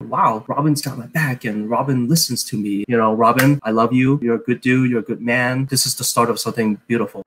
wow, Robin's got my back and Robin listens to me. You know, Robin, I love you. You're a good dude. You're a good man. This is the start of something beautiful.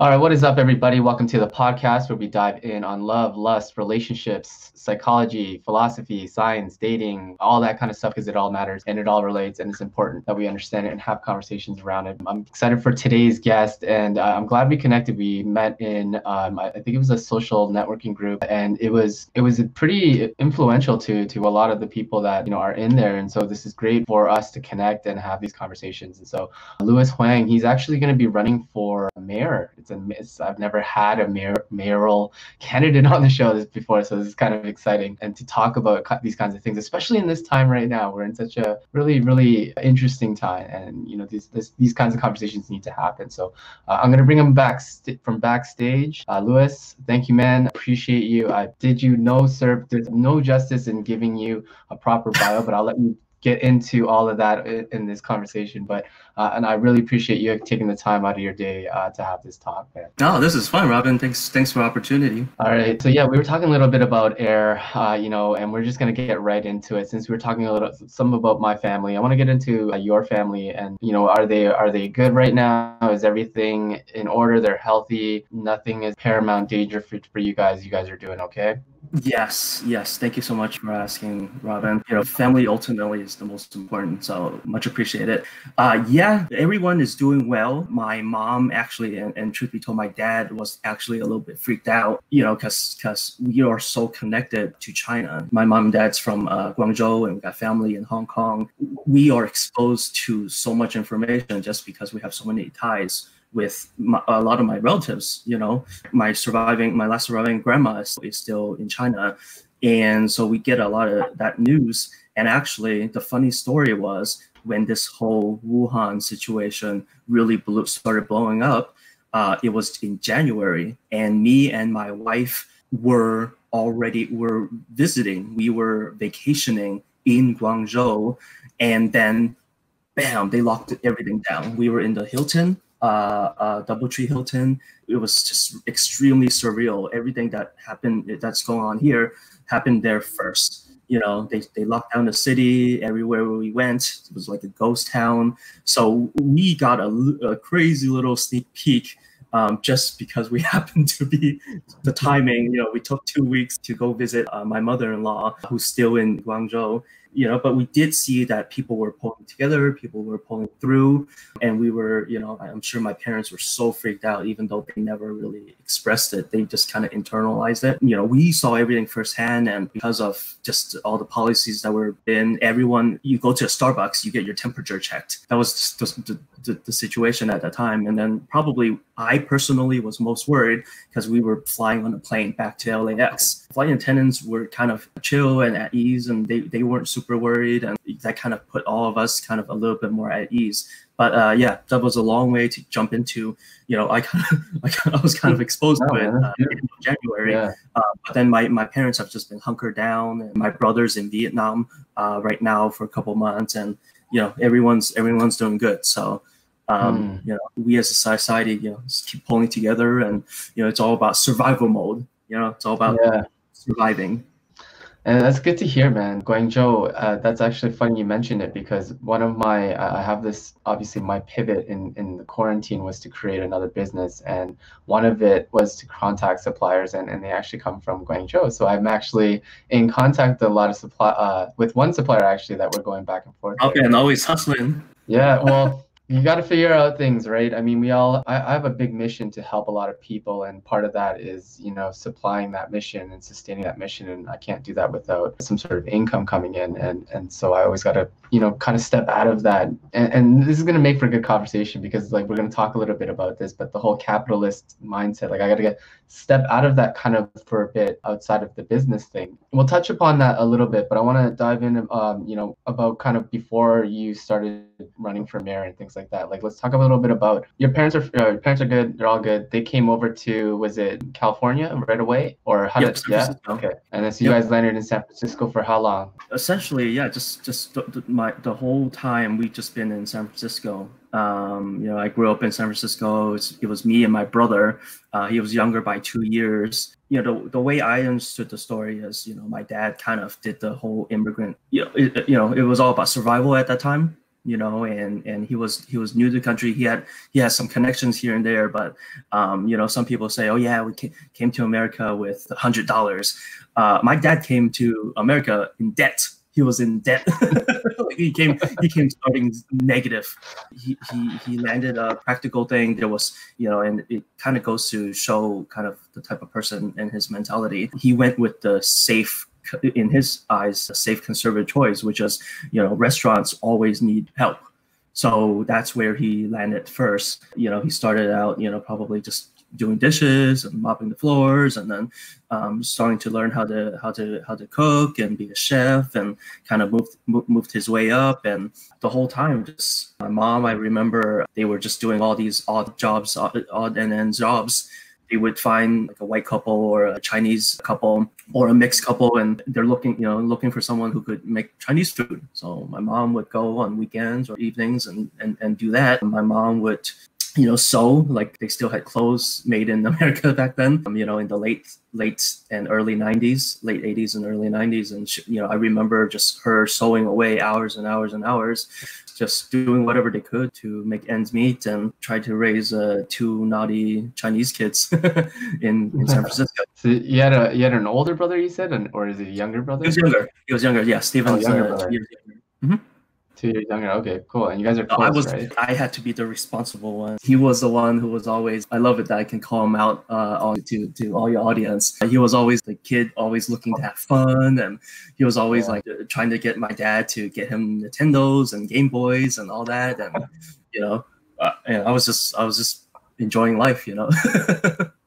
All right, what is up, everybody? Welcome to the podcast where we dive in on love, lust, relationships, psychology, philosophy, science, dating, all that kind of stuff because it all matters and it all relates and it's important that we understand it and have conversations around it. I'm excited for today's guest and uh, I'm glad we connected. We met in, um, I think it was a social networking group and it was it was pretty influential to to a lot of the people that you know are in there. And so this is great for us to connect and have these conversations. And so Louis Huang, he's actually going to be running for mayor. It's a it's, I've never had a mayor, mayoral candidate on the show this before, so this is kind of exciting. And to talk about these kinds of things, especially in this time right now, we're in such a really, really interesting time, and you know these this, these kinds of conversations need to happen. So uh, I'm gonna bring him back st- from backstage. Uh, Louis, thank you, man. Appreciate you. I did you no serve. There's no justice in giving you a proper bio, but I'll let you get into all of that in, this conversation. But uh, and I really appreciate you taking the time out of your day uh, to have this talk. No, this is fun, Robin. Thanks, thanks for the opportunity. All right. So yeah, we were talking a little bit about air, uh, you know, and we're just gonna get right into it. Since we were talking a little some about my family, I want to get into uh, your family and you know, are they are they good right now? Is everything in order? They're healthy. Nothing is paramount danger for, for you guys. You guys are doing okay. Yes, yes. Thank you so much for asking, Robin. You know, family ultimately is the most important, so much appreciated. Uh, yeah, everyone is doing well. My mom actually, and, and truth be told, my dad was actually a little bit freaked out. You know, because because we are so connected to China. My mom and dad's from uh, Guangzhou, and we got family in Hong Kong. We are exposed to so much information just because we have so many ties with my, a lot of my relatives. You know, my surviving, my last surviving grandma is, is still in China, and so we get a lot of that news. And actually, the funny story was when this whole Wuhan situation really blew, started blowing up. Uh, it was in January, and me and my wife were already were visiting. We were vacationing in Guangzhou, and then, bam! They locked everything down. We were in the Hilton uh, uh, DoubleTree Hilton. It was just extremely surreal. Everything that happened, that's going on here, happened there first. You know, they, they locked down the city. Everywhere we went, it was like a ghost town. So we got a, a crazy little sneak peek um, just because we happened to be the timing. You know, we took two weeks to go visit uh, my mother-in-law, who's still in Guangzhou, you know but we did see that people were pulling together people were pulling through and we were you know i'm sure my parents were so freaked out even though they never really expressed it they just kind of internalized it you know we saw everything firsthand and because of just all the policies that were in everyone you go to a starbucks you get your temperature checked that was just the, the, the situation at that time and then probably i personally was most worried because we were flying on a plane back to lax flight attendants were kind of chill and at ease and they, they weren't super worried, and that kind of put all of us kind of a little bit more at ease. But uh, yeah, that was a long way to jump into. You know, I kind of, I was kind of exposed to it uh, in January. Yeah. Uh, but then my, my parents have just been hunkered down, and my brother's in Vietnam uh, right now for a couple months, and you know, everyone's everyone's doing good. So. Um, mm. You know, we as a society, you know, just keep pulling together, and you know, it's all about survival mode. You know, it's all about yeah. surviving. And that's good to hear, man. Guangzhou, uh, that's actually funny you mentioned it because one of my, I have this, obviously my pivot in, in the quarantine was to create another business. And one of it was to contact suppliers and, and they actually come from Guangzhou. So I'm actually in contact with a lot of supply, uh, with one supplier actually that we're going back and forth. Okay, and always hustling. Yeah, well, you got to figure out things right? I mean we all I, I, have a big mission to help a lot of people and part of that is you know supplying that mission and sustaining that mission and i can't do that without some sort of income coming in and and so i always got to you know kind of step out of that and, and this is going to make for a good conversation because like we're going to talk a little bit about this but the whole capitalist mindset like i got to get step out of that kind of for a bit outside of the business thing we'll touch upon that a little bit but i want to dive in um, you know about kind of before you started running for mayor and things like that. Like, let's talk a little bit about your parents are uh, your parents are good. They're all good. They came over to was it California right away or how Yep, did yeah okay and then so you Yep. guys landed in San Francisco for how long? essentially yeah just just the- my the whole time we've just been in san francisco. Um you know i grew up in san francisco. It's, it was me and my brother. Uh, he was younger by two years. You know the, the way i understood the story is you know my dad kind of did the whole immigrant you know it, you know it was all about survival at that time you know and and he was he was new to the country. He had he has some connections here and there but um you know some people say oh yeah we came to america with a hundred dollars. Uh, my dad came to America in debt. He was in debt. Like, he came he came starting negative. He, he he landed a practical thing. There was you know, and it kind of goes to show kind of the type of person and his mentality. He went with the safe in his eyes a safe conservative choice which is you know restaurants always need help so that's where he landed first you know he started out you know probably just doing dishes and mopping the floors and then um, starting to learn how to how to how to cook and be a chef and kind of moved moved his way up. And the whole time just my mom i remember they were just doing all these odd jobs odd, and end jobs. They would find like a white couple or a chinese couple or a mixed couple and they're looking you know looking for someone who could make chinese food. So my mom would go on weekends or evenings and and, and do that. My mom would you know sew like they still had clothes made in america back then um, you know in the late late and early 90s late 80s and early 90s and she, you know i remember just her sewing away hours and hours and hours just doing whatever they could to make ends meet and try to raise uh, two naughty chinese kids in, in san francisco So you had a you had an older brother you said and or is it a younger brother? he was younger he was younger yeah steven's younger uh, brother. younger. Two years younger. Okay, cool. And you guys are close, I was right? I had to be the responsible one. He was the one who was always I love it that I can call him out uh to to all your audience. He was always the kid always looking to have fun and he was always Yeah. like trying to get my dad to get him Nintendos and Game Boys and all that and you know uh, and I was just I was just enjoying life, you know.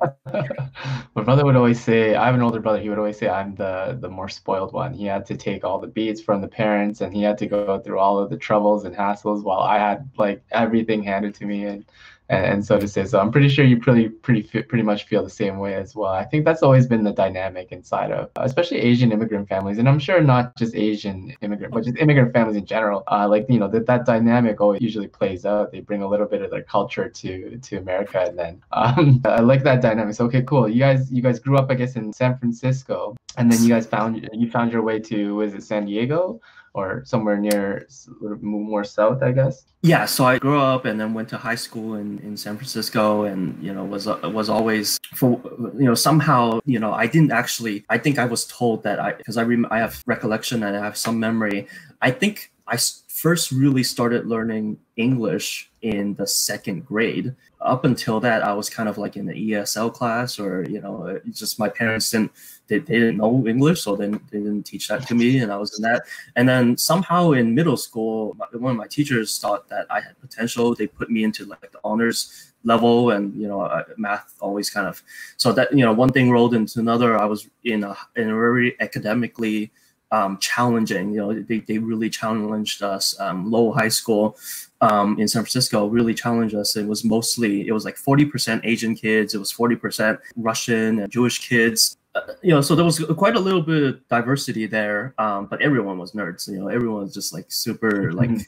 My brother would always say, I have an older brother, he would always say I'm the the more spoiled one. He had to take all the beats from the parents and he had to go through all of the troubles and hassles while I had like everything handed to me and and, and so to say. So I'm pretty sure you pretty pretty pretty much feel the same way as well. I think that's always been the dynamic inside of especially Asian immigrant families, and I'm sure not just Asian immigrant, but just immigrant families in general. Uh, like you know that that dynamic always usually plays out. They bring a little bit of their culture to to America, and then um, I like that dynamic. So okay, cool. You guys you guys grew up, I guess, in San Francisco, and then you guys found you found your way to was it San Diego? Or somewhere near, more south, I guess. Yeah, so I grew up and then went to high school in, in San Francisco, and you know was uh, was always for you know somehow you know I didn't actually I think I was told that I because I rem- I have recollection and I have some memory. I think I first really started learning English in the second grade. Up until that, I was kind of like in the ESL class, or you know, just my parents didn't they, they didn't know English, so then they didn't teach that to me, and I was in that. And then somehow in middle school, one of my teachers thought that I had potential. They put me into like the honors level, and you know, math always kind of. So that you know, one thing rolled into another. I was in a in a very academically um, challenging. You know, they, they really challenged us. Um, Lowell High School um, in San Francisco really challenged us. It was mostly it was like forty percent Asian kids. It was forty percent Russian and Jewish kids. Uh, you know, so there was quite a little bit of diversity there. Um, but everyone was nerds. You know, everyone was just like super like Mhm.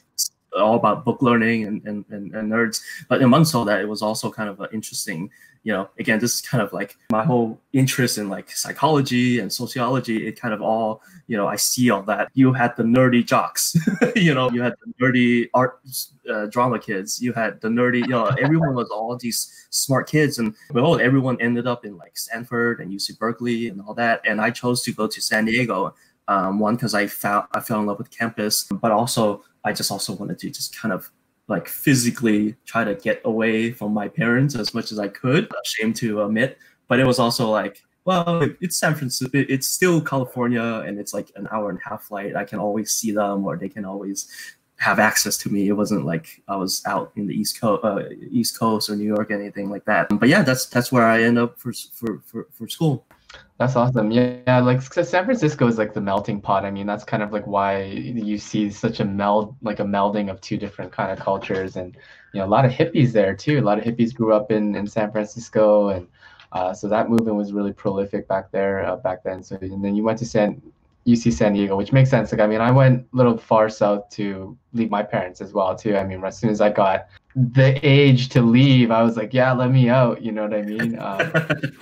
All about book learning and, and, and, and nerds. But amongst all that, it was also kind of an interesting, you know, again, this is kind of like my whole interest in like psychology and sociology. It kind of all, you know, I see all that. You had the nerdy jocks, you know, you had the nerdy art uh, drama kids. You had the nerdy, you know, everyone was all these smart kids. And well, everyone ended up in like Stanford and UC Berkeley and all that. And I chose to go to San Diego. Um, one, because I found I fell in love with campus, but also I just also wanted to just kind of like physically try to get away from my parents as much as I could. Ashamed to admit, but it was also like, well, it's San Francisco. It's still California, and it's like an hour and a half flight. I can always see them, or they can always have access to me. It wasn't like I was out in the East Coast, uh, East Coast or New York, or anything like that. But yeah, that's that's where I end up for for for, for school. That's awesome. Yeah, like San Francisco is like the melting pot. I mean, that's kind of like why you see such a meld, like a melding of two different kind of cultures, and you know, a lot of hippies there too. A lot of hippies grew up in in San Francisco, and uh, so that movement was really prolific back there uh, back then. So and then you went to San UC San Diego, which makes sense. Like I mean, I went a little far south to leave my parents as well too. I mean, as soon as I got the age to leave, I was like, yeah, let me out. You know what I mean? Um,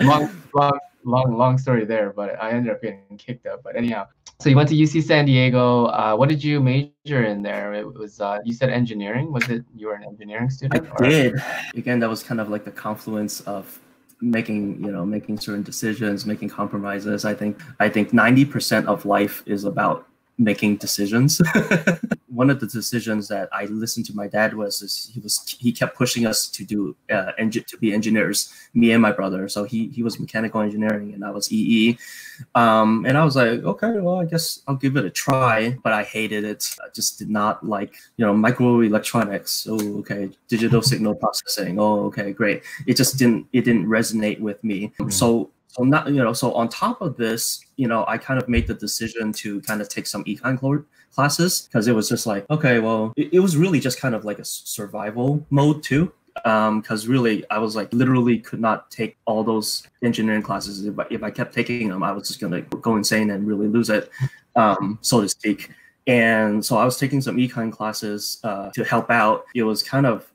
long, long long long story there, but I ended up getting kicked out. But anyhow, so you went to UC San Diego. Uh, what did you major in there? It was uh, you said engineering. Was it you were an engineering student? I or? did. Again, that was kind of like the confluence of making you know making certain decisions making compromises i think i think 90% of life is about making decisions. One of the decisions that I listened to my dad was is he was he kept pushing us to do uh, engi- to be engineers, me and my brother. So he he was mechanical engineering and I was EE, um, and I was like, okay, well I guess I'll give it a try. But I hated it. I just did not like you know microelectronics. Oh okay, digital signal processing. Oh okay, great. It just didn't it didn't resonate with me. Mm-hmm. So so not you know so on top of this you know i kind of made the decision to kind of take some econ classes because it was just like okay well it, it, was really just kind of like a survival mode too. Because um, really i was like literally could not take all those engineering classes. If I, if I kept taking them i was just gonna go insane and really lose it um, so to speak. And so i was taking some econ classes uh, to help out. It was kind of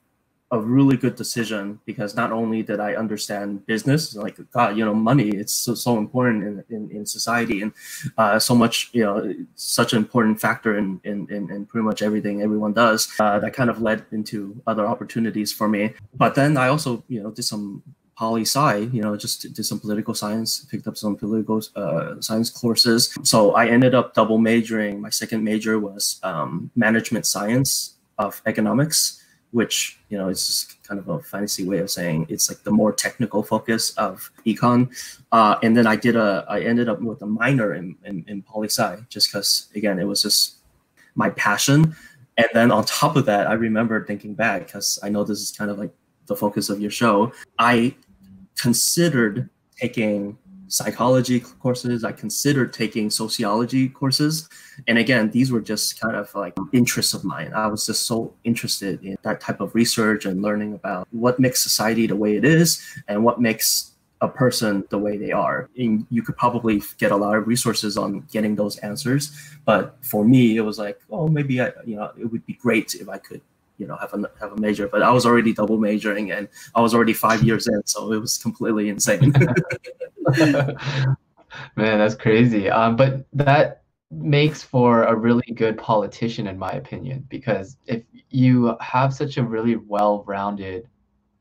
a really good decision because not only did I understand business, like God, you know, money, it's so, so important in, in, in society and uh, so much, you know, such an important factor in, in, in, in pretty much everything everyone does. Uh, that kind of led into other opportunities for me. But then I also, you know, did some poli sci, you know, just did some political science, picked up some political uh, science courses. So I ended up double majoring. My second major was um, management science of economics which you know is just kind of a fancy way of saying it's like the more technical focus of econ. Uh, and then I did a I ended up with a minor in in, in poli sci just because again it was just my passion. And then on top of that, I remember thinking back because I know this is kind of like the focus of your show. I considered taking psychology courses. I considered taking sociology courses. And again, these were just kind of like interests of mine. I was just so interested in that type of research and learning about what makes society the way it is and what makes a person the way they are. And you could probably get a lot of resources on getting those answers. But for me, it was like, oh, maybe I, you know, it would be great if I could you know have a have a major but i was already double majoring and i was already five years in so it was completely insane man that's crazy. Um, but that makes for a really good politician in my opinion because if you have such a really well-rounded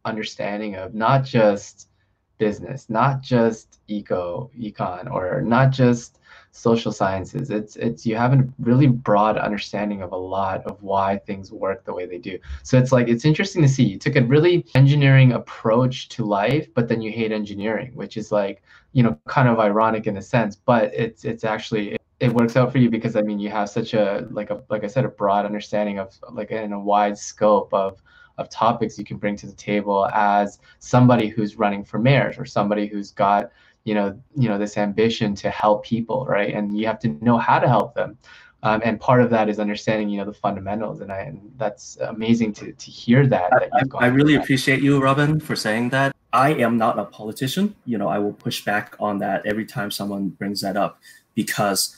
understanding of not just business not just eco econ or not just social sciences. It's it's you have a really broad understanding of a lot of why things work the way they do. So it's like it's interesting to see you took a really engineering approach to life, but then you hate engineering, which is like you know kind of ironic in a sense, but it's it's actually it, it works out for you because I mean you have such a like a like I said a broad understanding of like in a wide scope of of topics you can bring to the table as somebody who's running for mayor or somebody who's got you know you know this ambition to help people right? And you have to know how to help them. Um, and part of that is understanding you know the fundamentals. And, I, and that's amazing to, to hear that, that I, I, really appreciate you robin for saying that. I am not a politician. You know i will push back on that every time someone brings that up because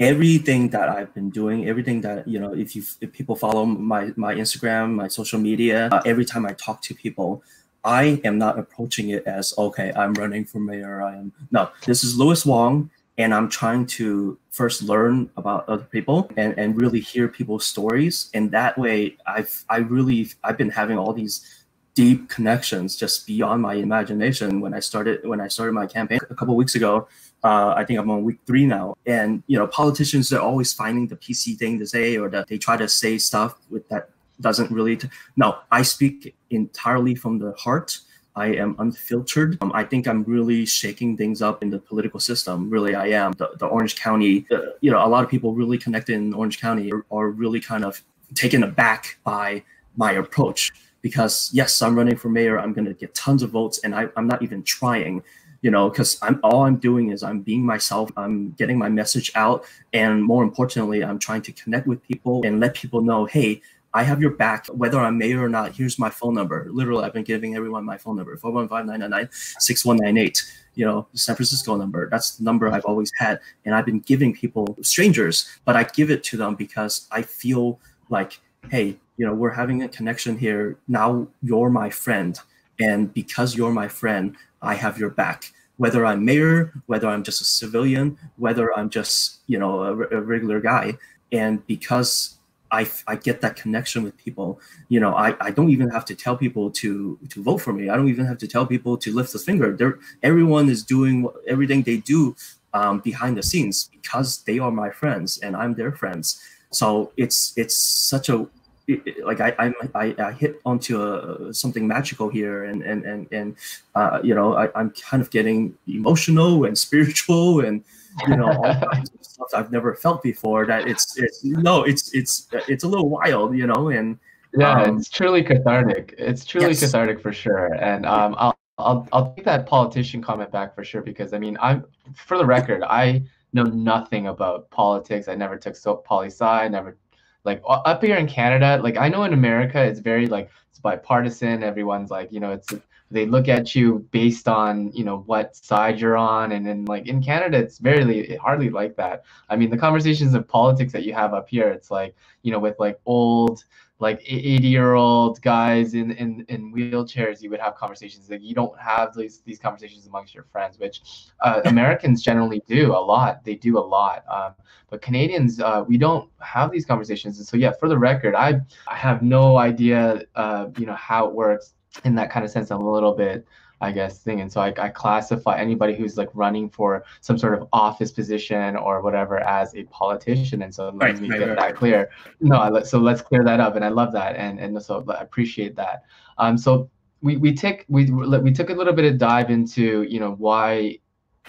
everything that i've been doing everything that you know if you if people follow my my instagram my social media uh, every time i talk to people I am not approaching it as okay, I'm running for mayor. I am no. This is Louis Wong, and I'm trying to first learn about other people and, and really hear people's stories. And that way, I've I really I've been having all these deep connections just beyond my imagination when I started when I started my campaign a couple weeks ago. Uh, I think I'm on week three now, and you know politicians they're always finding the PC thing to say or that they try to say stuff with that doesn't really. T- no, I speak entirely from the heart. I am unfiltered. Um, I think I'm really shaking things up in the political system. Really, I am. The, the Orange County, uh, you know, a lot of people really connected in Orange County are, are really kind of taken aback by my approach because yes, I'm running for mayor. I'm going to get tons of votes, and I, I'm not even trying. you know, because I'm all I'm doing is I'm being myself. I'm getting my message out, and more importantly, I'm trying to connect with people and let people know, hey, I have your back, whether I'm mayor or not. Here's my phone number. Literally, I've been giving everyone my phone number 415 999 6198. You know, San Francisco number. That's the number I've always had. And I've been giving people strangers, but I give it to them because I feel like, hey, you know, we're having a connection here. Now you're my friend. And because you're my friend, I have your back. Whether I'm mayor, whether I'm just a civilian, whether I'm just, you know, a, a regular guy. And because I, I get that connection with people. You know, I, I don't even have to tell people to to vote for me. I don't even have to tell people to lift a finger. They're, everyone is doing everything they do um, behind the scenes because they are my friends and I'm their friends. So it's it's such a it, like I, I I hit onto a, something magical here, and and and and uh, you know I, I'm kind of getting emotional and spiritual and you know all kinds of stuff I've never felt before. That it's it's no, it's it's it's a little wild, you know, and yeah, um, it's truly cathartic. It's truly yes. cathartic for sure. And um, I'll I'll I'll take that politician comment back for sure because I mean I'm for the record I know nothing about politics. I never took so poli sci. I never like up here in Canada. Like I know in America it's very like it's bipartisan. Everyone's like you know it's they look at you based on you know what side you're on. And then like in canada it's barely hardly like that. I mean the conversations of politics that you have up here it's like you know with like old like 80 year old guys in, in in wheelchairs you would have conversations. Like you don't have these these conversations amongst your friends which uh, americans generally do a lot. They do a lot. Um, but canadians uh, we don't have these conversations. And so yeah for the record i i have no idea uh, you know how it works in that kind of sense, I'm a little bit, I guess, thing. And so I, I classify anybody who's like running for some sort of office position or whatever as a politician. And so let right, me right, get right, that clear. No, so let's clear that up. And I love that. And, and so I appreciate that. Um, so we, we take, we, we took a little bit of dive into, you know, why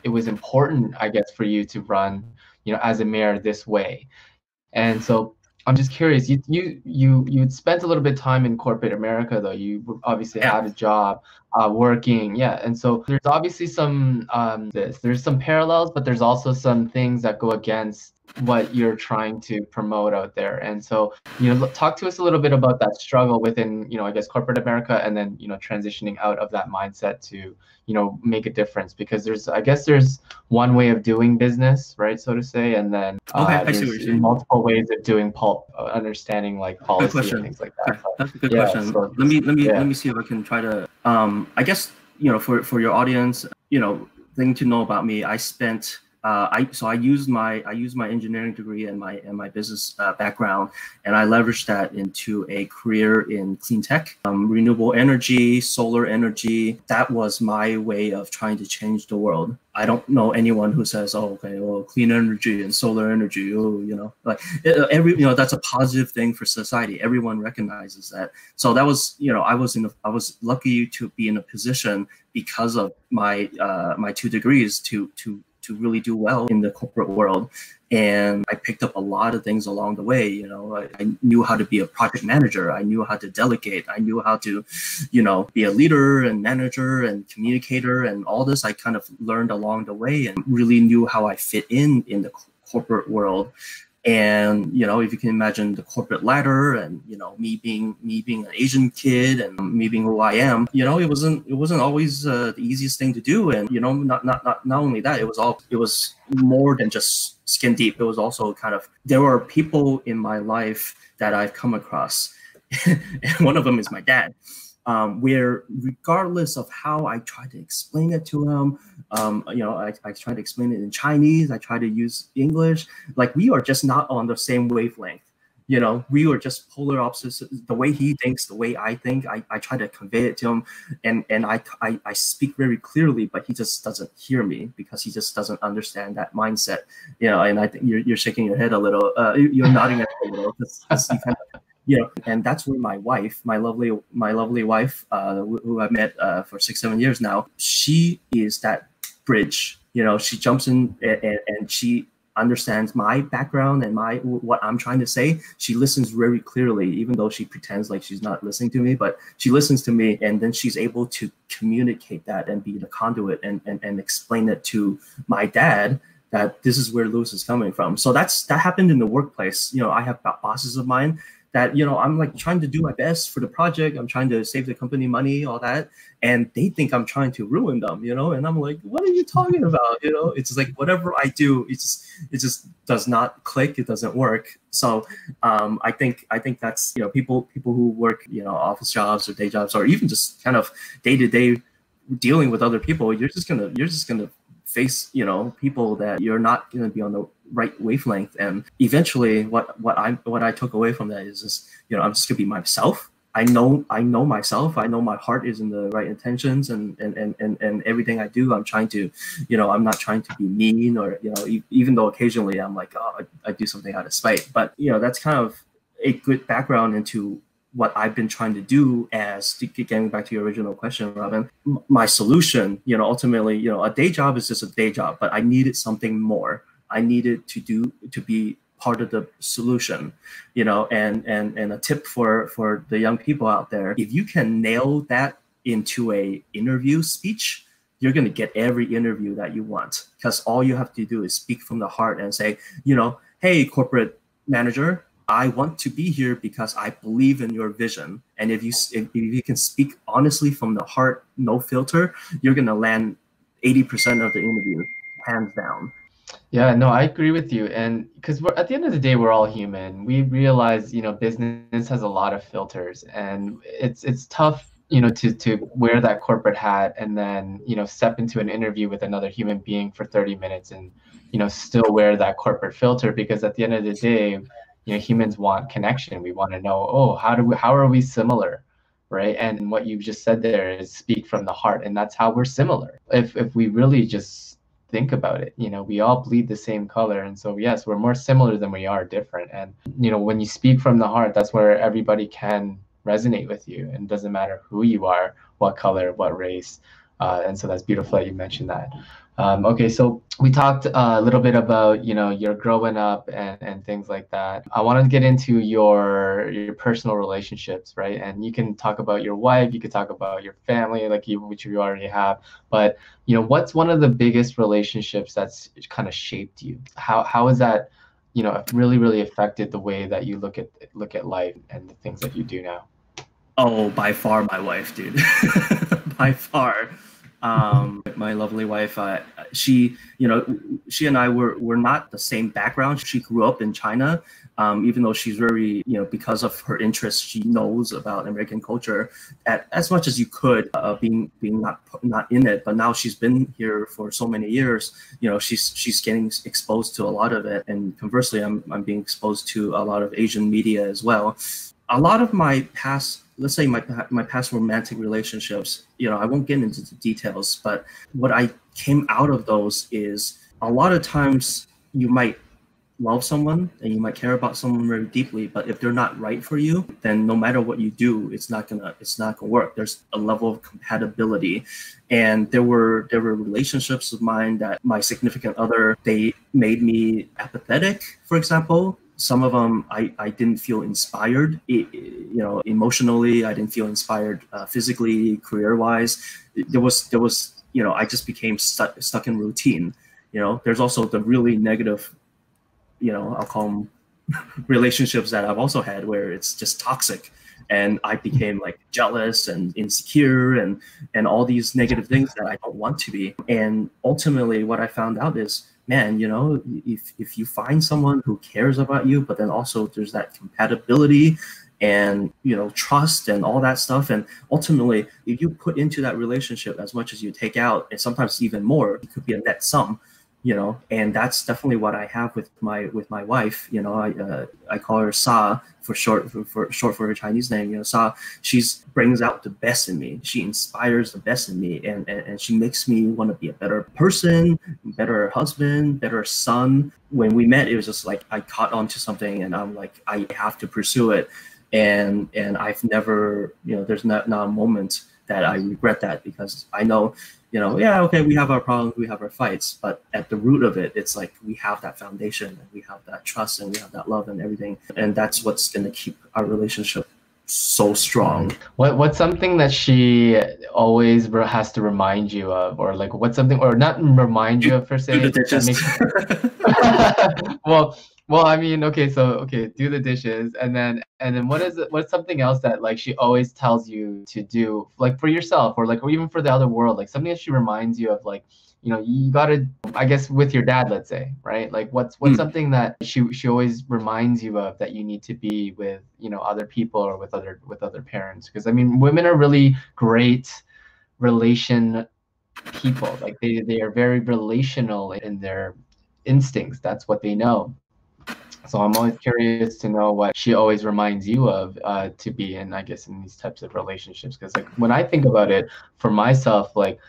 it was important, I guess, for you to run, you know, as a mayor this way. And so I'm just curious. You you you you spent a little bit of time in corporate America, though. You obviously yeah. had a job, uh, working, yeah. And so there's obviously some um, this. There's some parallels, but there's also some things that go against what you're trying to promote out there. And so, you know, talk to us a little bit about that struggle within, you know, I guess corporate America, and then you know, transitioning out of that mindset to you know make a difference because there's i guess there's one way of doing business right so to say and then okay, uh, there's multiple ways of doing pulp uh, understanding like policy and things like that that's a good yeah, question so, let me let me yeah. let me see if i can try to um Um, i guess you know for for your audience you know thing to know about me i spent uh, I so I used my I used my engineering degree and my and my business uh, background, and I leveraged that into a career in clean tech, um, renewable energy, solar energy. That was my way of trying to change the world. I don't know anyone who says, "Oh, okay, well, clean energy and solar energy." Oh, you know, like every you know that's a positive thing for society. Everyone recognizes that. So that was you know I was in a, I was lucky to be in a position because of my uh, my two degrees to to to really do well in the corporate world. And I picked up a lot of things along the way. You know, I, I, knew how to be a project manager. I knew how to delegate. I knew how to, you know, be a leader and manager and communicator and all this. I kind of learned along the way and really knew how I fit in in the corporate world and you know if you can imagine the corporate ladder and you know me being me being an asian kid and me being who i am you know it wasn't it wasn't always uh, the easiest thing to do. And you know not, not not not only that it was all it was more than just skin deep. It was also kind of there were people in my life that i've come across. And one of them is my dad um, where regardless of how I try to explain it to him, um, you know, I, I try to explain it in Chinese, I try to use English, like we are just not on the same wavelength. You know, we are just polar opposites. The way he thinks, the way I think, I, I try to convey it to him, and and I, I I speak very clearly, but he just doesn't hear me because he just doesn't understand that mindset. You know, and I think you're, you're shaking your head a little. Uh, you're nodding at a little because you kind of know, and that's where my wife, my lovely, my lovely wife, uh, who I've met uh, for six, seven years now, she is that bridge. You know, she jumps in and, and she understands my background and my what I'm trying to say. She listens very clearly, even though she pretends like she's not listening to me, but she listens to me and then she's able to communicate that and be the conduit and, and, and explain it to my dad that this is where Lewis is coming from. So that's that happened in the workplace. You know, I have bosses of mine that you know i'm like trying to do my best for the project. I'm trying to save the company money all that. And they think i'm trying to ruin them you know? And i'm like what are you talking about? You know? It's like whatever i do it just it just does not click. It doesn't work. So um, i think i think that's you know people people who work you know office jobs or day jobs or even just kind of day to day dealing with other people you're just gonna you're just gonna face you know people that you're not going to be on the right wavelength. And eventually what what i what i took away from that is just you know i'm just going to be myself. I know i know myself. I know my heart is in the right intentions and and and and, and everything i do. I'm trying to you know i'm not trying to be mean or you know e- even though occasionally i'm like oh I, I do something out of spite. But you know that's kind of a good background into what I've been trying to do as getting back to your original question, Robin, my solution, you know, ultimately, you know, a day job is just a day job, but I needed something more. I needed to do to be part of the solution, you know, and and and a tip for for the young people out there, if you can nail that into a interview speech, you're going to get every interview that you want because all you have to do is speak from the heart and say, you know, hey, corporate manager, I want to be here because I believe in your vision. And if you if, you can speak honestly from the heart, no filter, you're gonna land 80% of the interview, hands down. Yeah, no, I agree with you. And because we're at the end of the day, we're all human. We realize, you know, business has a lot of filters, and it's it's tough, you know, to to wear that corporate hat and then you know step into an interview with another human being for 30 minutes and you know still wear that corporate filter because at the end of the day you know humans want connection. We want to know oh how do we how are we similar right? And what you've just said there is speak from the heart and that's how we're similar. If if we really just think about it you know we all bleed the same color and so yes we're more similar than we are different. And you know when you speak from the heart that's where everybody can resonate with you and doesn't matter who you are what color what race uh, and so that's beautiful that you mentioned that um, okay, so we talked a little bit about you know your growing up and, and things like that. I want to get into your your personal relationships, right? And you can talk about your wife, you could talk about your family, like you which you already have. But you know, what's one of the biggest relationships that's kind of shaped you? How how is that you know really really affected the way that you look at look at life and the things that you do now? Oh, by far, my wife, dude. by far um, my lovely wife, uh, she, you know, she and I were were not the same background. She grew up in China, um, even though she's very, you know, because of her interests, she knows about American culture at, as much as you could, uh, being being not not in it. But now she's been here for so many years. You know, she's she's getting exposed to a lot of it, and conversely, I'm I'm being exposed to a lot of Asian media as well. A lot of my past let's say my my past romantic relationships you know i won't get into the details but what i came out of those is a lot of times you might love someone and you might care about someone very deeply but if they're not right for you then no matter what you do it's not gonna it's not gonna work. There's a level of compatibility. And there were there were relationships of mine that my significant other they made me apathetic for example some of them I, I didn't feel inspired you know emotionally i didn't feel inspired uh, physically career wise there was there was you know i just became stuck, stuck in routine you know? There's also the really negative you know i'll call them relationships that i've also had where it's just toxic and i became like jealous and insecure and and all these negative things that i don't want to be. And ultimately what i found out is man, you know, if if you find someone who cares about you, but then also there's that compatibility and you know trust and all that stuff. And ultimately if you put into that relationship as much as you take out and sometimes even more it could be a net sum you know and that's definitely what i have with my with my wife you know i uh, i call her sa for short for, for, short for her chinese name you know sa she's brings out the best in me. She inspires the best in me and and, and she makes me want to be a better person better husband better son. When we met it was just like i caught on to something and i'm like i have to pursue it. And and i've never you know there's not, not a moment that i regret that because i know you know, yeah, okay, we have our problems, we have our fights, but at the root of it, it's like we have that foundation and we have that trust and we have that love and everything. And that's what's going to keep our relationship so strong. What what's something that she always has to remind you of, or like what's something, or not remind you of per se? well, well, I mean, okay, so okay, do the dishes, and then and then what is it? What's something else that like she always tells you to do, like for yourself, or like or even for the other world, like something that she reminds you of, like you know, you gotta, I guess, with your dad, let's say, right? Like, what's what's mm. something that she she always reminds you of that you need to be with, you know, other people or with other with other parents? Because I mean, women are really great relation people. Like they they are very relational in their instincts. That's what they know. So I'm always curious to know what she always reminds you of uh, to be in, I guess, in these types of relationships. Because like when I think about it for myself, like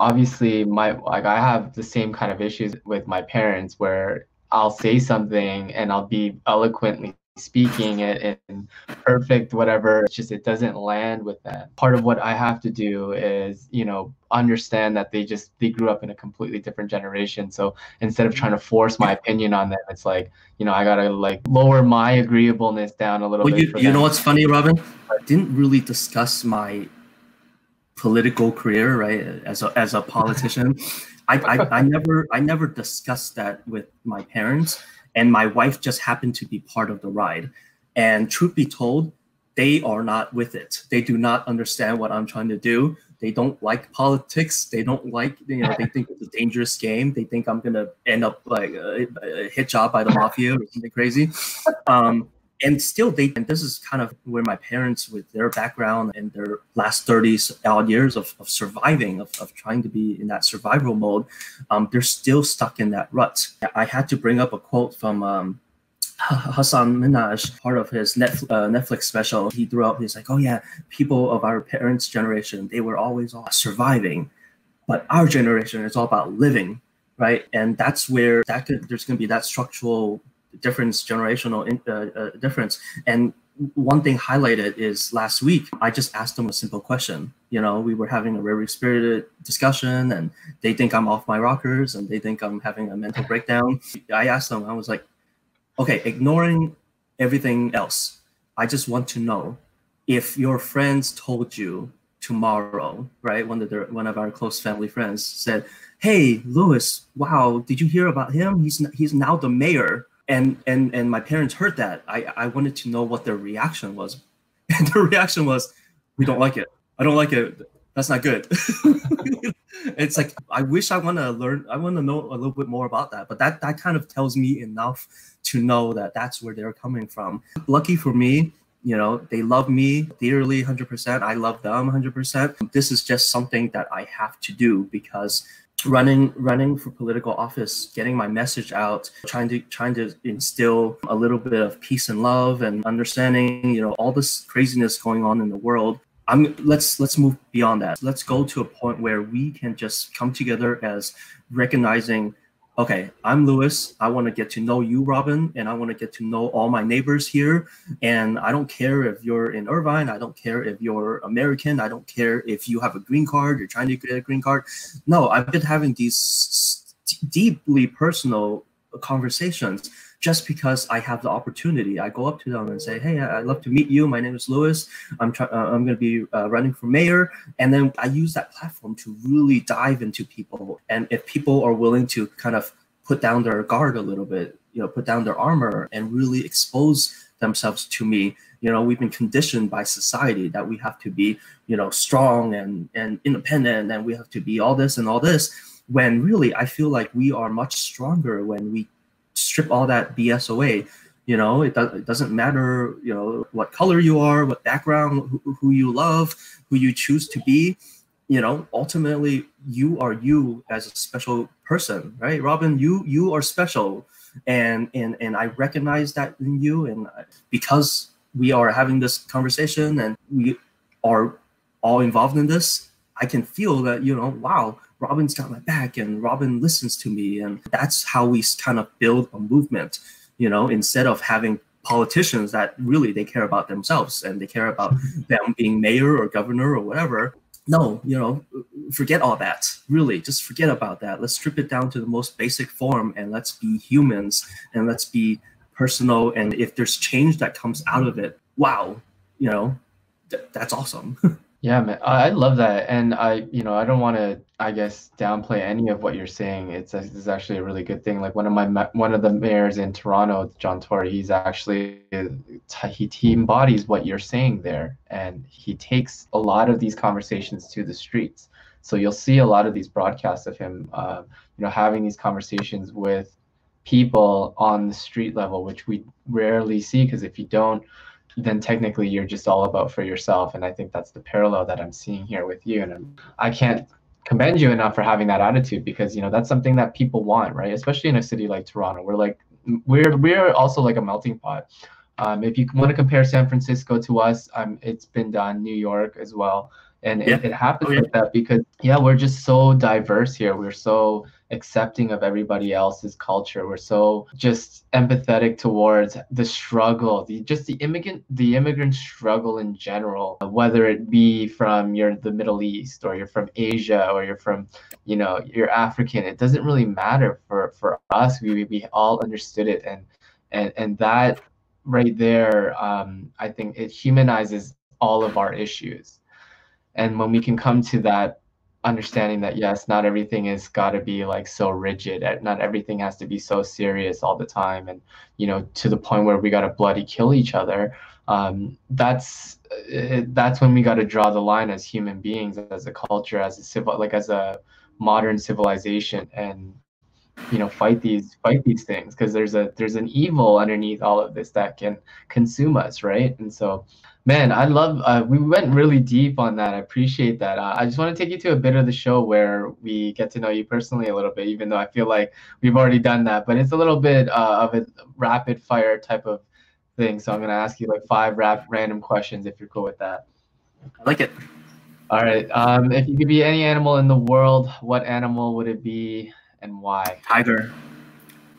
obviously my like I have the same kind of issues with my parents where I'll say something and I'll be eloquently speaking it in perfect whatever it's just it doesn't land with them. Part of what i have to do is you know understand that they just they grew up in a completely different generation. So instead of trying to force my opinion on them it's like you know i gotta like lower my agreeableness down a little well, bit you, you know what's funny robin? I didn't really discuss my political career right as a, as a politician. I, I, I never i never discussed that with my parents and my wife just happened to be part of the ride. And truth be told, they are not with it. They do not understand what I'm trying to do. They don't like politics. They don't like, you know, they think it's a dangerous game. They think I'm gonna end up like a, a hit job by the mafia or something crazy. Um, and still they and this is kind of where my parents with their background and their last 30 odd years of, of surviving of, of trying to be in that survival mode um, they're still stuck in that rut i had to bring up a quote from um, Hasan Minhaj, part of his Netflix, uh, Netflix special, he threw out, he's like, oh yeah, people of our parents' generation, they were always all surviving, but our generation is all about living, right? And that's where that could, there's going to be that structural difference, generational in, uh, uh, difference. And one thing highlighted is last week, I just asked them a simple question. You know, we were having a very spirited discussion and they think I'm off my rockers and they think I'm having a mental breakdown. I asked them, I was like, okay, ignoring everything else, I just want to know if your friends told you tomorrow, right? One of their one of our close family friends said, "Hey, Lewis, wow, did you hear about him? He's he's now the mayor and and and my parents heard that. I i wanted to know what their reaction was. And their reaction was we don't like it. I don't like it. That's not good. It's like i wish i want to learn i want to know a little bit more about that but that that kind of tells me enough to know that that's where they're coming from. Lucky for me you know they love me dearly 100% i love them 100% this is just something that i have to do because running running for political office getting my message out trying to trying to instill a little bit of peace and love and understanding you know all this craziness going on in the world. I'm let's let's move beyond that. Let's go to a point where we can just come together as recognizing okay, I'm Lewis. I want to get to know you, Robin, and I want to get to know all my neighbors here. And I don't care if you're in Irvine. I don't care if you're American. I don't care if you have a green card, you're trying to get a green card. No, I've been having these deeply personal conversations just because I have the opportunity. I go up to them and say, "Hey, I'd love to meet you. My name is Lewis. I'm try- uh, I'm going to be uh, running for mayor." And then I use that platform to really dive into people. And if people are willing to kind of put down their guard a little bit, you know, put down their armor and really expose themselves to me, you know, we've been conditioned by society that we have to be, you know, strong and and independent, and we have to be all this and all this. When really, I feel like we are much stronger when we strip all that BS away. You know, it, do, it doesn't matter, you know, what color you are, what background, who, who you love, who you choose to be. You know, ultimately, you are you as a special person, right? Robin, you you are special, and and and I recognize that in you, and because we are having this conversation and we are all involved in this, I can feel that you know, wow, Robin's got my back and Robin listens to me. And that's how we kind of build a movement, you know, instead of having politicians that really they care about themselves and they care about them being mayor or governor or whatever. no, you know, forget all that. Really, just forget about that. Let's strip it down to the most basic form and let's be humans and let's be personal. And if there's change that comes out of it, wow, you know, th- that's awesome. Yeah, man, I love that, and I, you know, I don't want to, I guess, downplay any of what you're saying. It's, it's actually a really good thing. Like one of my one of the mayors in Toronto, John Tory, he's actually he, he embodies what you're saying there, and he takes a lot of these conversations to the streets. So you'll see a lot of these broadcasts of him, uh, you know, having these conversations with people on the street level, which we rarely see because if you don't then technically you're just all about for yourself. And I think that's the parallel that I'm seeing here with you. And I'm, I can't commend you enough for having that attitude because you know that's something that people want, right? Especially in a city like Toronto, we're like we're we're also like a melting pot. Um, if you want to compare San Francisco to us, um, it's been done. New York as well, and yeah. it, it happens oh, yeah. like that because yeah, we're just so diverse here. We're so accepting of everybody else's culture. We're so just empathetic towards the struggle, the just the immigrant the immigrant struggle in general, whether it be from you're the Middle East or you're from Asia or you're from, you know, you're African. It doesn't really matter for for us. We we all understood it and and and that right there, um, I think it humanizes all of our issues. And when we can come to that understanding that yes not everything is got to be like so rigid not everything has to be so serious all the time and you know to the point where we got to bloody kill each other um, that's uh, that's when we got to draw the line as human beings as a culture as a civil like as a modern civilization and you know fight these fight these things because there's a there's an evil underneath all of this that can consume us right and so Man, I love. Uh, we went really deep on that. I appreciate that. Uh, I just want to take you to a bit of the show where we get to know you personally a little bit, even though I feel like we've already done that. But it's a little bit uh, of a rapid fire type of thing. So I'm going to ask you like five rap random questions if you're cool with that. I like it. All right. Um, if you could be any animal in the world, what animal would it be and why? Tiger.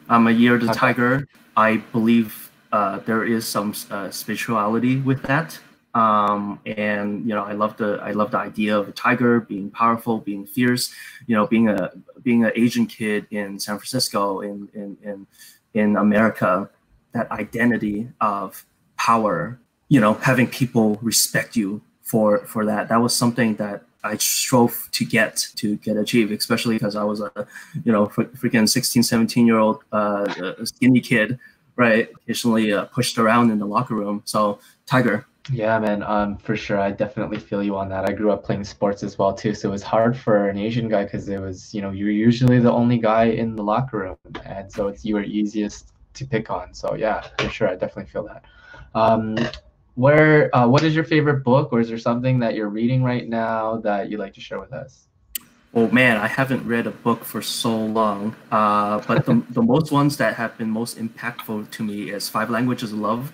I'm a year the okay. tiger. I believe uh, there is some uh, spirituality with that. Um, and you know, I love the I love the idea of a tiger being powerful, being fierce. You know, being a being an Asian kid in San Francisco, in in in in America, that identity of power. You know, having people respect you for for that. That was something that I strove to get to get achieve, especially because I was a, you know, freaking 16, 17 year old uh, skinny kid right, occasionally uh, pushed around in the locker room. So Tiger. Yeah, man, um, for sure. I definitely feel you on that. I grew up playing sports as well too, so it was hard for an Asian guy because it was, you know, you're usually the only guy in the locker room, and so it's you were easiest to pick on. So yeah, for sure, I definitely feel that. Um, where, uh, what is your favorite book, or is there something that you're reading right now that you'd like to share with us? Oh man, I haven't read a book for so long. Uh, but the, the most ones that have been most impactful to me is Five Languages of Love.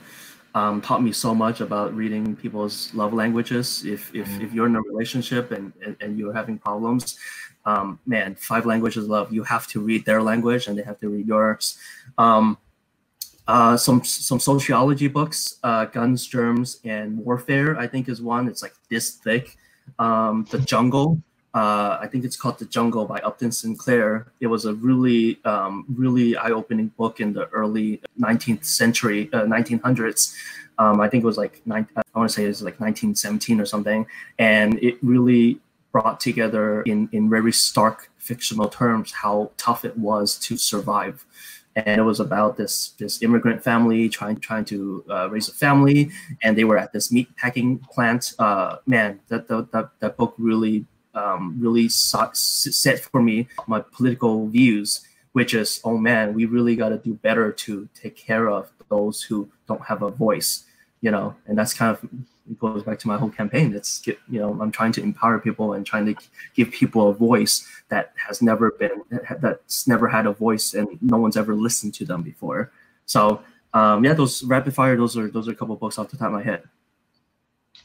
Um, taught me so much about reading people's love languages. If if, mm. if you're in a relationship and, and, and you're having problems, um, man, Five Languages of Love, you have to read their language and they have to read yours. Um, uh, some some sociology books, uh, Guns, Germs, and Warfare, I think is one. It's like this thick. Um, the Jungle uh, I think it's called The Jungle by Upton Sinclair. It was a really, um, really eye-opening book in the early 19th century, uh, 1900s. Um, I think it was like, I want to say it was like 1917 or something. And it really brought together in, in very stark fictional terms how tough it was to survive and it was about this this immigrant family trying trying to uh, raise a family, and they were at this meat packing plant. Uh, man, that, that that book really um, really set for me my political views, which is, oh man, we really got to do better to take care of those who don't have a voice, you know, and that's kind of it goes back to my whole campaign. It's you know I'm trying to empower people and trying to give people a voice that has never been that's never had a voice and no one's ever listened to them before. So um, yeah, those rapid fire, those are those are a couple books off the top of my head.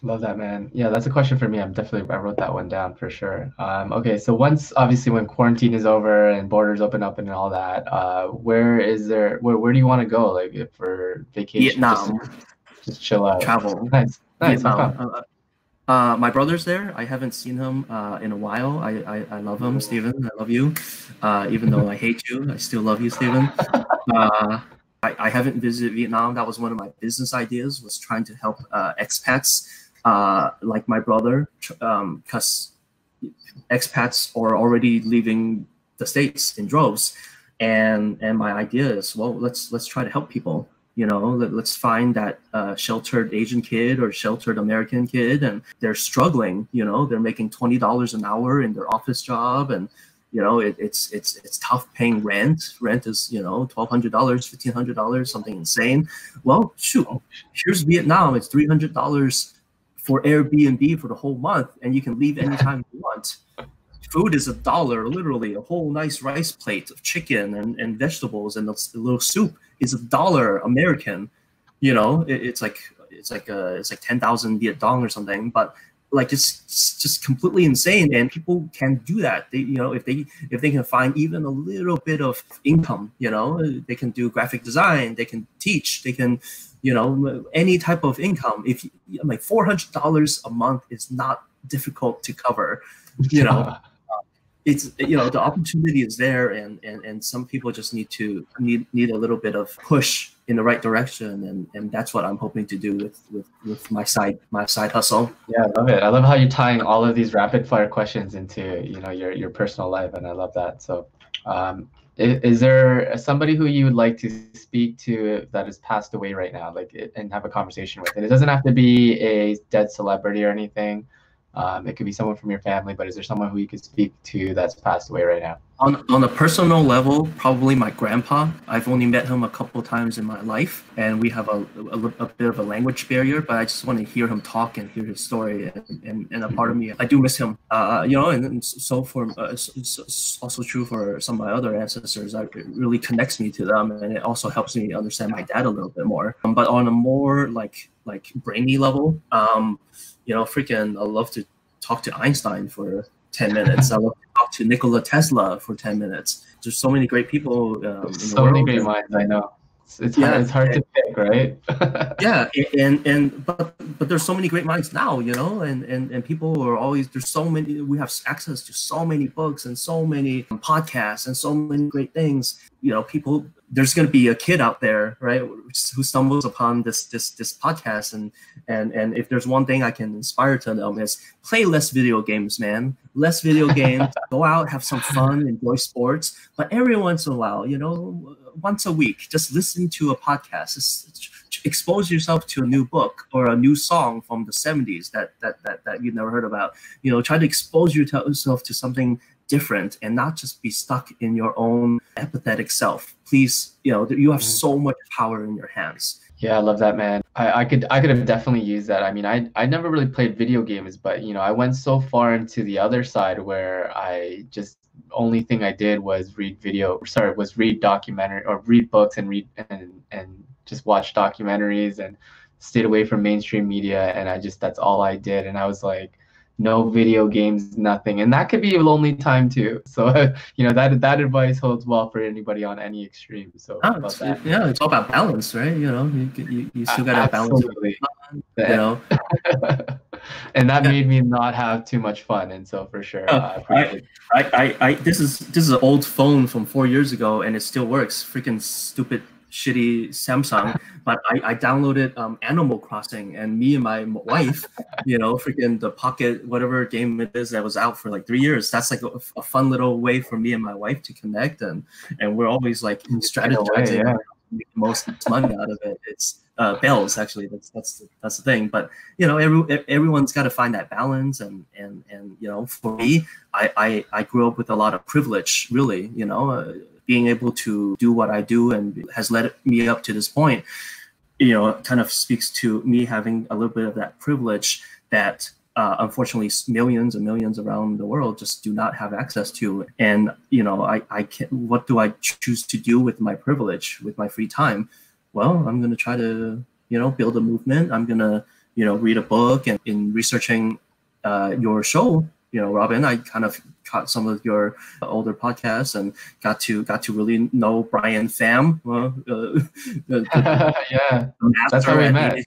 Love that, man. Yeah, that's a question for me. I'm definitely I wrote that one down for sure. Um, okay, so once obviously when quarantine is over and borders open up and all that, uh, where is there? Where where do you want to go? Like for vacation? Vietnam. Just, just chill out. Travel. Nice, nice. Vietnam. Uh, Uh, my brother's there. I haven't seen him uh, in a while. I, I, I love him, Steven. I love you. Uh, even though I hate you, I still love you, Steven. Uh, I, I haven't visited Vietnam. That was one of my business ideas was trying to help uh, expats uh, like my brother because um, expats are already leaving the states in droves and and my idea is well let's let's try to help people you know let, us find that uh, sheltered asian kid or sheltered american kid and they're struggling you know they're making $20 an hour in their office job and you know it, it's it's it's tough paying rent. Rent is you know $1200 $1500 something insane. Well shoot here's vietnam. It's $300 for airbnb for the whole month and you can leave anytime you want food is a dollar, literally. A whole nice rice plate of chicken and, and vegetables and a little soup is a dollar American. You know, it, it's like it's like a, it's like ten thousand Viet Dong or something. But like it's, it's just completely insane, and people can do that. They you know if they if they can find even a little bit of income, you know, they can do graphic design, they can teach, they can you know any type of income. If like four hundred dollars a month is not difficult to cover, you know it's you know the opportunity is there and, and and some people just need to need need a little bit of push in the right direction. And and that's what i'm hoping to do with with with my side my side hustle. Yeah i love it. I love how you're tying all of these rapid fire questions into you know your your personal life and i love that. So um is, is there somebody who you would like to speak to that has passed away right now like and have a conversation with? And it doesn't have to be a dead celebrity or anything um, it could be someone from your family, but is there someone who you could speak to that's passed away right now? On, on a personal level, probably my grandpa. I've only met him a couple times in my life, and we have a, a, a, bit of a language barrier, but I just want to hear him talk and hear his story. And, and, and a part of me, I do miss him. Uh, you know, and, and so for uh, it's also true for some of my other ancestors. I, it really connects me to them, and it also helps me understand my dad a little bit more. Um, but on a more like like brainy level, um, you know, freaking, I love to talk to Einstein for 10 minutes. I love to talk to Nikola Tesla for 10 minutes. There's so many great people. Um, so many great minds, I know. It's, yeah, hard, it's hard and, to pick, right? yeah, and and but but there's so many great minds now, you know, and and and people are always there's so many. We have access to so many books and so many podcasts and so many great things. You know, people there's going to be a kid out there, right, who stumbles upon this this this podcast, and and and if there's one thing I can inspire to them is play less video games, man. Less video games. go out, have some fun, enjoy sports, but every once in a while, you know, once a week, just listen to a podcast. Just expose yourself to a new book or a new song from the 70s that that that, that you've never heard about. You know, try to expose yourself to something different and not just be stuck in your own apathetic self. Please, you know, you have mm. so much power in your hands. Yeah, I love that, man. I, I could I could have definitely used that. I mean, I I never really played video games, but you know, I went so far into the other side where I just only thing I did was read video. Sorry, was read documentary or read books and read and and just watch documentaries and stayed away from mainstream media. And I just that's all I did. And I was like, no video games, nothing, and that could be a lonely time too. So you know that that advice holds well for anybody on any extreme. So oh, it's, yeah, it's all about balance, right? You know, you you, you still got to balance. You know, and that yeah. made me not have too much fun, and so for sure, uh, I, I, I, I, this is this is an old phone from four years ago, and it still works. Freaking stupid shitty Samsung, but I, I downloaded um, Animal Crossing and me and my wife, you know, freaking the pocket, whatever game it is that was out for like three years. That's like a, a fun little way for me and my wife to connect. And, and we're always like strategizing yeah. the most money out of it. It's uh, bells actually. That's, that's, that's the thing. But, you know, every, everyone's got to find that balance. And, and, and, you know, for me, I, I, I grew up with a lot of privilege, really, you know, uh, being able to do what I do and has led me up to this point, you know, kind of speaks to me having a little bit of that privilege that uh, unfortunately millions and millions around the world just do not have access to. And you know, I I can what do I choose to do with my privilege with my free time? Well, I'm going to try to you know build a movement. I'm going to you know read a book and in researching uh, your show you know, Robin, I kind of caught some of your older podcasts and got to got to really know Brian Pham. Uh, uh, yeah, that's how we met.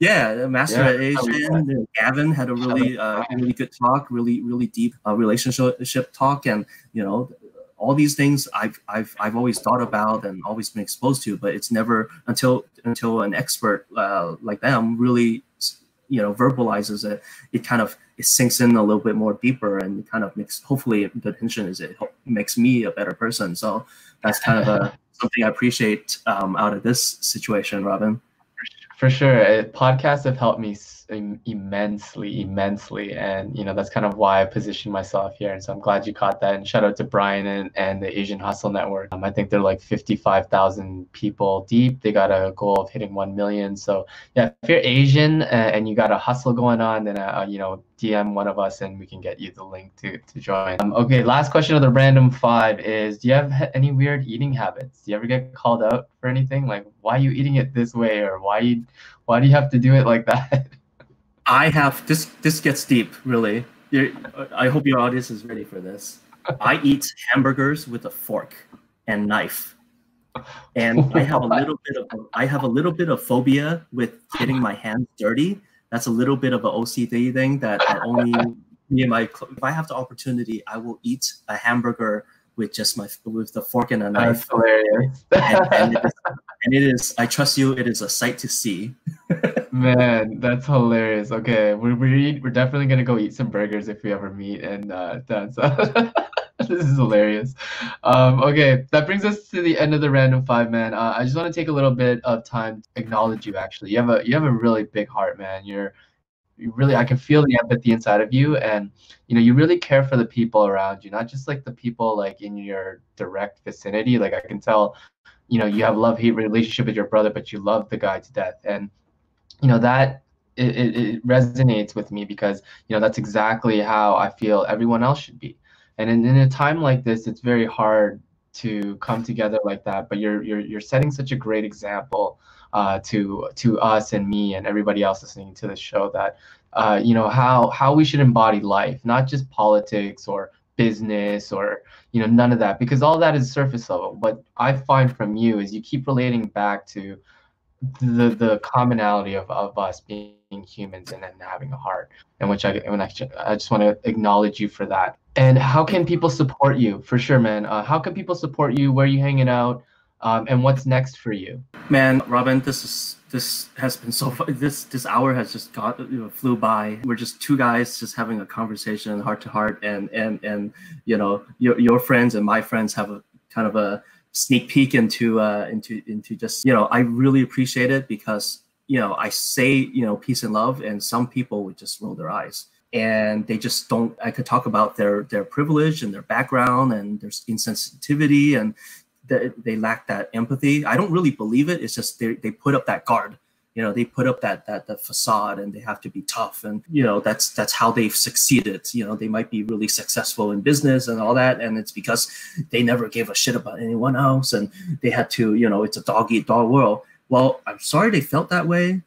Yeah, Master yeah, Asian, Gavin had a really, uh, really good talk, really, really deep uh, relationship talk, and you know, all these things I've, I've, I've always thought about and always been exposed to, but it's never until until an expert uh, like them really, you know, verbalizes it. It kind of it sinks in a little bit more deeper, and it kind of makes. Hopefully, the intention is it makes me a better person. So that's kind of a something I appreciate um, out of this situation, Robin. For sure, podcasts have helped me immensely, immensely, and you know that's kind of why I positioned myself here. And so I'm glad you caught that. And shout out to Brian and, and the Asian Hustle Network. Um, I think they're like 55,000 people deep. They got a goal of hitting 1 million. So yeah, if you're Asian uh, and you got a hustle going on, then uh, you know DM one of us and we can get you the link to, to join. Um, okay, last question of the random five is Do you have any weird eating habits? Do you ever get called out for anything? Like, why are you eating it this way? Or why, why do you have to do it like that? I have this. This gets deep, really. You're, I hope your audience is ready for this. I eat hamburgers with a fork and knife, and I have a little bit of I have a little bit of phobia with getting my hands dirty that's a little bit of an OCD thing that, that only me and my if I have the opportunity, I will eat a hamburger with just my with the fork and a knife. That's hilarious. and, and, it is, and it is I trust you. It is a sight to see. Man, that's hilarious. Okay, we're we're, we're definitely gonna go eat some burgers if we ever meet, and uh, that's. This is hilarious. Um, okay, that brings us to the end of the random five, man. Uh, I just want to take a little bit of time to acknowledge you. Actually, you have a you have a really big heart, man. You're you really I can feel the empathy inside of you, and you know you really care for the people around you, not just like the people like in your direct vicinity. Like I can tell, you know, you have love hate relationship with your brother, but you love the guy to death, and you know that it, it, resonates with me because you know that's exactly how I feel everyone else should be. And in, in a time like this, it's very hard to come together like that. But you're you're you're setting such a great example uh, to to us and me and everybody else listening to this show that uh, you know how how we should embody life, not just politics or business or you know none of that because all that is surface level. What I find from you is you keep relating back to the the commonality of, of us being humans and then having a heart and which i and I, I just want to acknowledge you for that. And how can people support you? For sure man. Uh, how can people support you? Where are you hanging out? Um, and what's next for you? Man robin this is this has been so fun. this this hour has just got you know, flew by. We're just two guys just having a conversation heart to heart and and and you know your, your friends and my friends have a kind of a sneak peek into uh, into into just you know I really appreciate it because you know I say you know peace and love and some people would just roll their eyes and they just don't I could talk about their their privilege and their background and their insensitivity and they, they lack that empathy. I don't really believe it. It's just they, they put up that guard you know they put up that that that facade and they have to be tough and you know that's that's how they've succeeded. You know they might be really successful in business and all that and it's because they never gave a shit about anyone else and they had to you know it's a dog eat dog world. Well i'm sorry they felt that way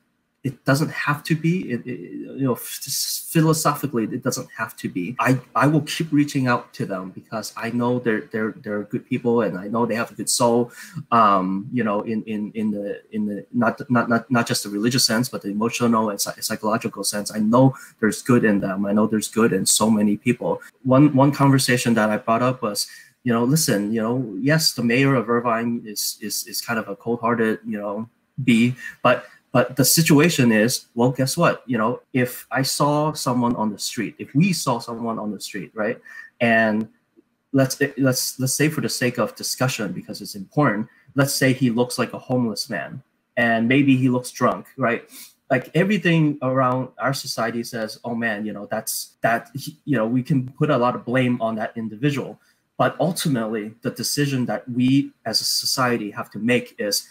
it doesn't have to be. It, it, you know philosophically it doesn't have to be. I i will keep reaching out to them because i know they're they're they're good people and i know they have a good soul um you know in in in the in the not not not, not just the religious sense but the emotional and psychological sense. I know there's good in them. I know there's good in so many people. One one conversation that i brought up was you know listen you know yes the mayor of irvine is is is kind of a cold-hearted you know bee but but the situation is, well, guess what? You know, if I saw someone on the street, if we saw someone on the street, right, and let's eh, let's let's say for the sake of discussion because it's important, let's say he looks like a homeless man, and maybe he looks drunk, right? Like everything around our society says, oh man, you know, that's that, you know, we can put a lot of blame on that individual. But ultimately, the decision that we as a society have to make is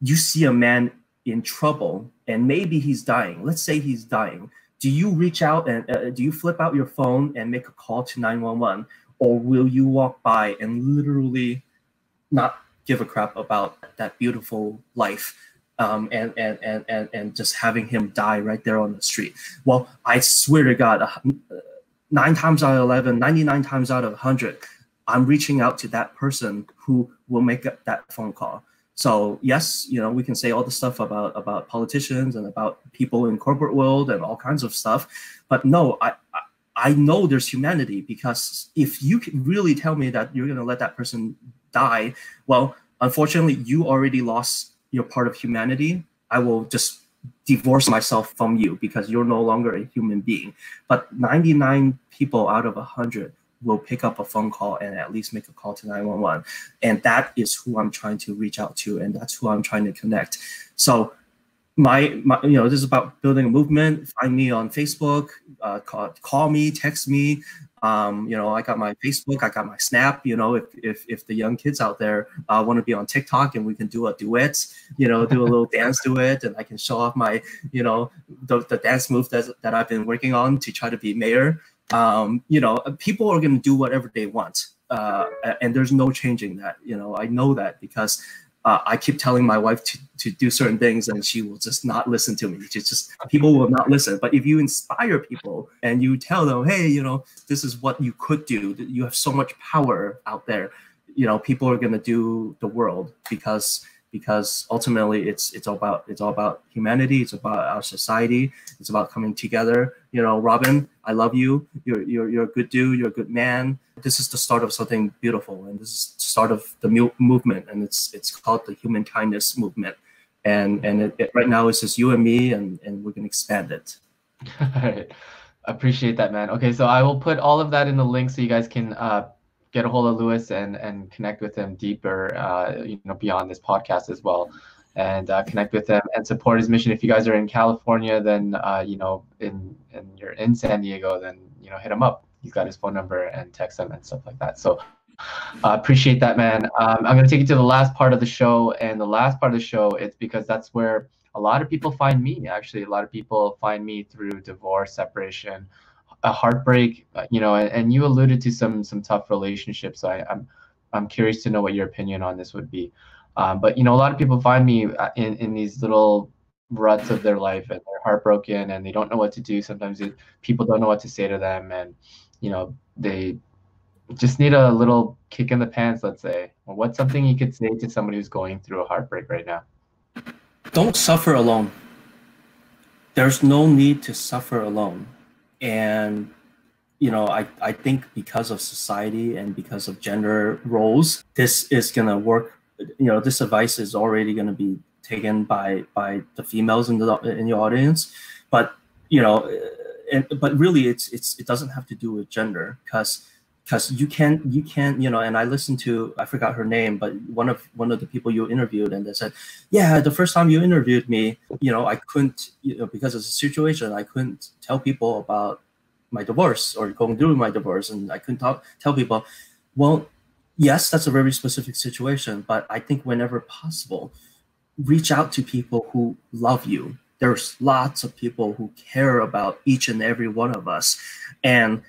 you see a man in trouble and maybe he's dying. Let's say he's dying. Do you reach out and uh, do you flip out your phone and make a call to 911 or will you walk by and literally not give a crap about that beautiful life um, and, and, and, and, and just having him die right there on the street? Well i swear to god uh, nine times out of 11 99 times out of 100 i'm reaching out to that person who will make that phone call So yes, you know, we can say all the stuff about about politicians and about people in corporate world and all kinds of stuff, but no, I I know there's humanity because if you can really tell me that you're going to let that person die, well, unfortunately, you already lost your part of humanity. I will just divorce myself from you because you're no longer a human being. But 99 people out of 100 will pick up a phone call and at least make a call to 911 and that is who i'm trying to reach out to and that's who i'm trying to connect. So my, my you know this is about building a movement. Find me on facebook uh, call, call me text me. Um, you know i got my facebook i got my snap you know if if, if the young kids out there uh, want to be on tiktok and we can do a duet you know do a little dance duet and i can show off my you know the, the dance move that, that i've been working on to try to be mayor um, you know, people are going to do whatever they want, uh, and there's no changing that. You know, I know that because uh, I keep telling my wife to, to do certain things, and she will just not listen to me. She's just people will not listen. But if you inspire people and you tell them, hey, you know, this is what you could do. You have so much power out there. You know, people are going to do the world because because ultimately it's it's all about it's all about humanity it's about our society it's about coming together. You know robin i love you. You're you're, you're a good dude you're a good man. This is the start of something beautiful and this is the start of the mu- movement and it's it's called the human kindness movement. And and it, it, right now it's just you and me and and we're going to expand it. All right. Appreciate that man. Okay so i will put all of that in the link so you guys can uh get a hold of Lewis and and connect with him deeper, uh, you know, beyond this podcast as well, and uh, connect with him and support his mission. If you guys are in California, then uh, you know, in and you're in San Diego, then you know, hit him up. He's got his phone number and text him and stuff like that. So. Uh, appreciate that, man. Um, I'm going to take you to the last part of the show. And the last part of the show, it's because that's where a lot of people find me. Actually, a lot of people find me through divorce, separation, a heartbreak, uh, you know, and, and you alluded to some some tough relationships. I, I'm I'm curious to know what your opinion on this would be. Um, but you know, a lot of people find me uh, in in these little ruts of their life, and they're heartbroken, and they don't know what to do. Sometimes it, people don't know what to say to them, and you know, they just need a little kick in the pants, let's say. what's something you could say to somebody who's going through a heartbreak right now? Don't suffer alone. There's no need to suffer alone and you know I, I think because of society and because of gender roles this is going to work you know this advice is already going to be taken by by the females in the in the audience. But you know and, but really it's it's it doesn't have to do with gender because because you can't you can't you know and i listened to i forgot her name but one of one of the people you interviewed and they said yeah the first time you interviewed me you know i couldn't you know because of the situation i couldn't tell people about my divorce or going through my divorce and i couldn't talk, tell people. Well yes that's a very specific situation but i think whenever possible reach out to people who love you. There's lots of people who care about each and every one of us and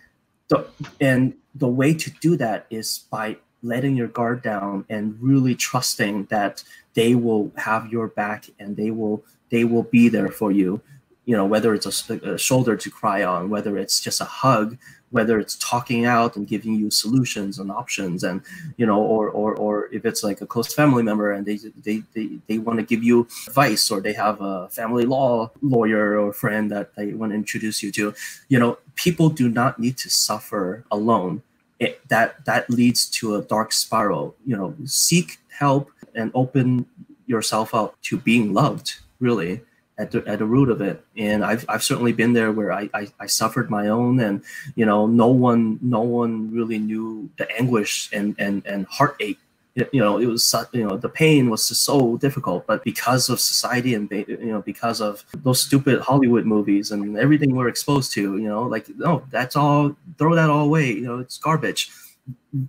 the, and the way to do that is by letting your guard down and really trusting that they will have your back and they will they will be there for you. You know whether it's a, a, shoulder to cry on whether it's just a hug whether it's talking out and giving you solutions and options and you know or or, or if it's like a close family member and they they they, they want to give you advice or they have a family law lawyer or friend that they want to introduce you to you know people do not need to suffer alone. It, that that leads to a dark spiral. You know seek help and open yourself up to being loved really at the, at the root of it. And I've, I've certainly been there where I, I, I, suffered my own and, you know, no one, no one really knew the anguish and, and, and heartache. You know, it was, you know, the pain was just so difficult, but because of society and, you know, because of those stupid Hollywood movies and everything we're exposed to, you know, like, no, that's all, throw that all away. You know, it's garbage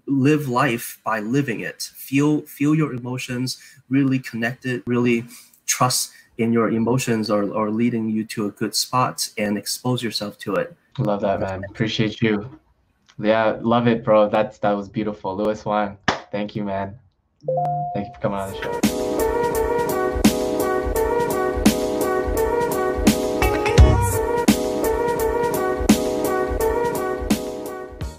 live life by living it feel feel your emotions really connect it really trust in your emotions or, are leading you to a good spot and expose yourself to it. Love that, man. Appreciate you. Yeah, love it, bro. That's that was beautiful. Lewis Wang, thank you, man. Thank you for coming on the show.